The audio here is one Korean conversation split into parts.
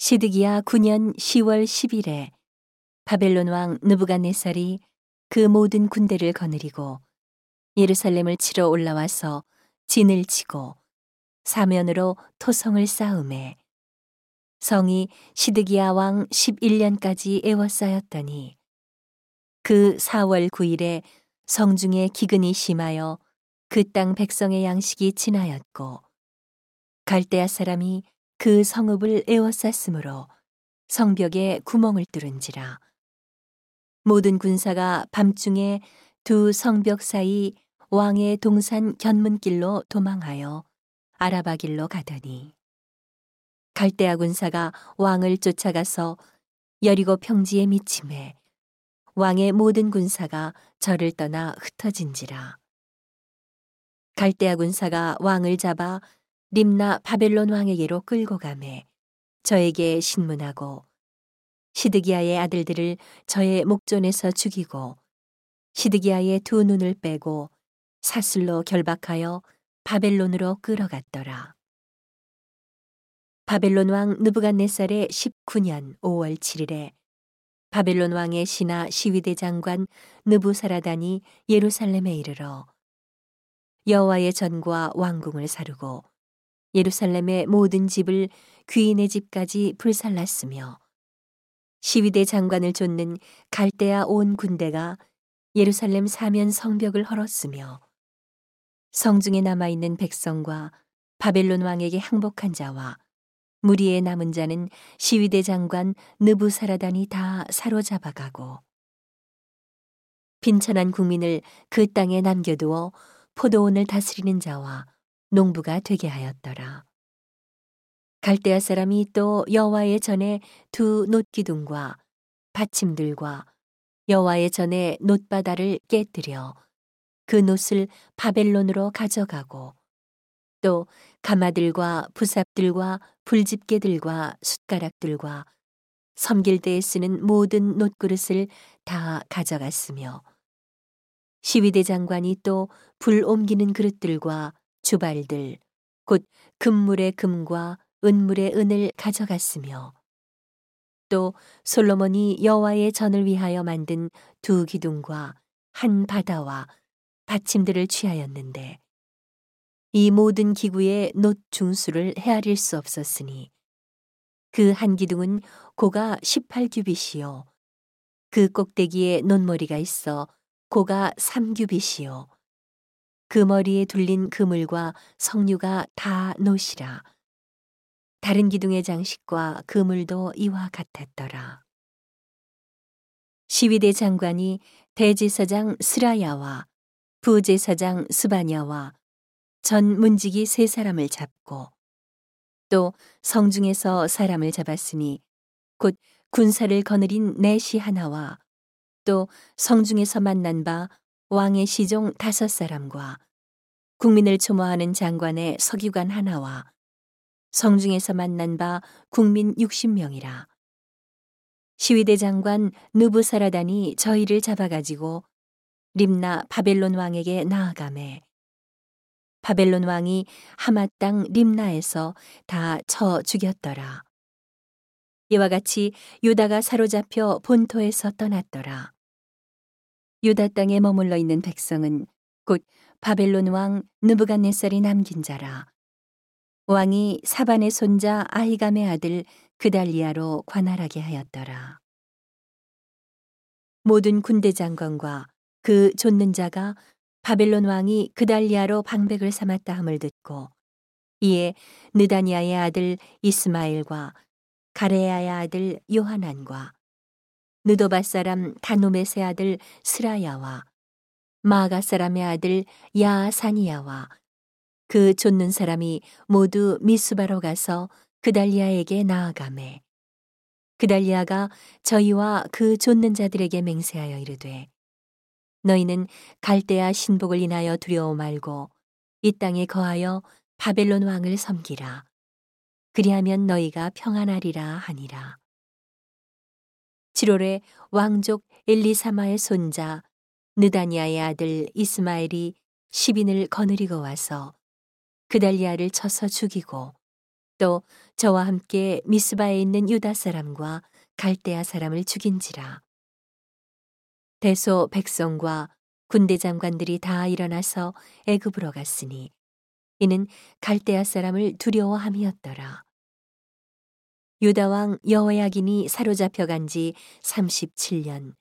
시드기야 9년 10월 10일에 바벨론 왕 느부갓네살이 그 모든 군대를 거느리고 예루살렘을 치러 올라와서 진을 치고 사면으로 토성을 쌓음에 성이 시드기야 왕 11년까지 에워싸였더니 그 4월 9일에 성중에 기근이 심하여 그 땅 백성의 양식이 지나였고 갈대아 사람이 그 성읍을 에워쌌으므로 성벽에 구멍을 뚫은지라. 모든 군사가 밤중에 두 성벽 사이 왕의 동산 견문길로 도망하여 아라바 길로 가더니 갈대아 군사가 왕을 쫓아가서 여리고 평지에 미침해 왕의 모든 군사가 저를 떠나 흩어진지라. 갈대아 군사가 왕을 잡아 림나 바벨론 왕에게로 끌고 가매 저에게 신문하고 시드기야의 아들들을 저의 목전에서 죽이고 시드기야의 두 눈을 빼고 사슬로 결박하여 바벨론으로 끌어갔더라. 바벨론 왕 느부갓네살의 19년 5월 7일에 바벨론 왕의 신하 시위대 장관 느부사라단이 예루살렘에 이르러 여호와의 전과 왕궁을 사르고 예루살렘의 모든 집을 귀인의 집까지 불살랐으며 시위대 장관을 쫓는 갈대아 온 군대가 예루살렘 사면 성벽을 헐었으며 성중에 남아 있는 백성과 바벨론 왕에게 항복한 자와 무리에 남은 자는 시위대 장관 느부사라단이 다 사로잡아가고 빈천한 국민을 그 땅에 남겨두어 포도원을 다스리는 자와 농부가 되게 하였더라. 갈대아 사람이 또 여호와의 전에 두 놋기둥과 받침들과 여호와의 전에 놋바다를 깨뜨려 그 놋을 바벨론으로 가져가고 또 가마들과 부삽들과 불집게들과 숟가락들과 섬길 때에 쓰는 모든 놋그릇을 다 가져갔으며 시위대 장관이 또 불 옮기는 그릇들과 주발들 곧 금물의 금과 은물의 은을 가져갔으며 또 솔로몬이 여호와의 전을 위하여 만든 두 기둥과 한 바다와 받침들을 취하였는데 이 모든 기구의 놋 중수를 헤아릴 수 없었으니 그 한 기둥은 고가 18규빗이요 그 꼭대기에 놋머리가 있어 고가 3규빗이요 그 머리에 둘린 그물과 석류가 다 노시라. 다른 기둥의 장식과 그물도 이와 같았더라. 시위대 장관이 대제사장 스라야와 부제사장 스바냐와 전 문지기 세 사람을 잡고 또 성중에서 사람을 잡았으니 곧 군사를 거느린 넷이 하나와 또 성중에서 만난 바 왕의 시종 다섯 사람과 국민을 초모하는 장관의 서기관 하나와 성중에서 만난 바 국민 60명이라. 시위대 장관 느부사라단이 저희를 잡아가지고 림나 바벨론 왕에게 나아가매 바벨론 왕이 하마 땅 림나에서 다 쳐 죽였더라. 이와 같이 유다가 사로잡혀 본토에서 떠났더라. 유다 땅에 머물러 있는 백성은 곧 바벨론 왕 느부갓네살이 남긴 자라. 왕이 사반의 손자 아히감의 아들 그달리아로 관할하게 하였더라. 모든 군대 장관과 그 좇는 자가 바벨론 왕이 그달리아로 방백을 삼았다 함을 듣고 이에 느다니아의 아들 이스마엘과 가레야의 아들 요하난과 느도바 사람 다노메의 아들 스라야와 마가 사람의 아들 야사니야와 그 좇는 사람이 모두 미수바로 가서 그달리아에게 나아가매 그달리아가 저희와 그 좇는 자들에게 맹세하여 이르되 너희는 갈대아 신복을 인하여 두려워 말고 이 땅에 거하여 바벨론 왕을 섬기라. 그리하면 너희가 평안하리라 하니라 7월에 왕족 엘리사마의 손자 느다니아의 아들 이스마엘이 시빈을 거느리고 와서 그달리아를 쳐서 죽이고 또 저와 함께 미스바에 있는 유다 사람과 갈대아 사람을 죽인지라. 대소 백성과 군대 장관들이 다 일어나서 애굽으로 갔으니 이는 갈대아 사람을 두려워함이었더라. 유다 왕 여호야긴이 사로잡혀 간지 37년.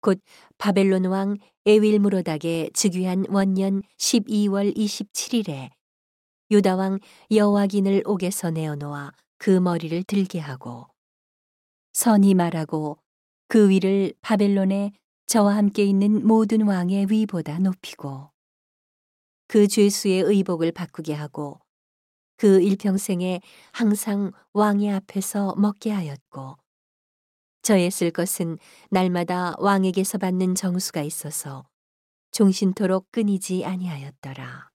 곧 바벨론 왕 에윌무로닥의 즉위한 원년 12월 27일에 유다 왕 여호와긴을 옥에서 내어놓아 그 머리를 들게 하고 선이 말하고 그 위를 바벨론의 저와 함께 있는 모든 왕의 위보다 높이고 그 죄수의 의복을 바꾸게 하고 그 일평생에 항상 왕의 앞에서 먹게 하였고 저의 쓸 것은 날마다 왕에게서 받는 정수가 있어서 종신토록 끊이지 아니하였더라.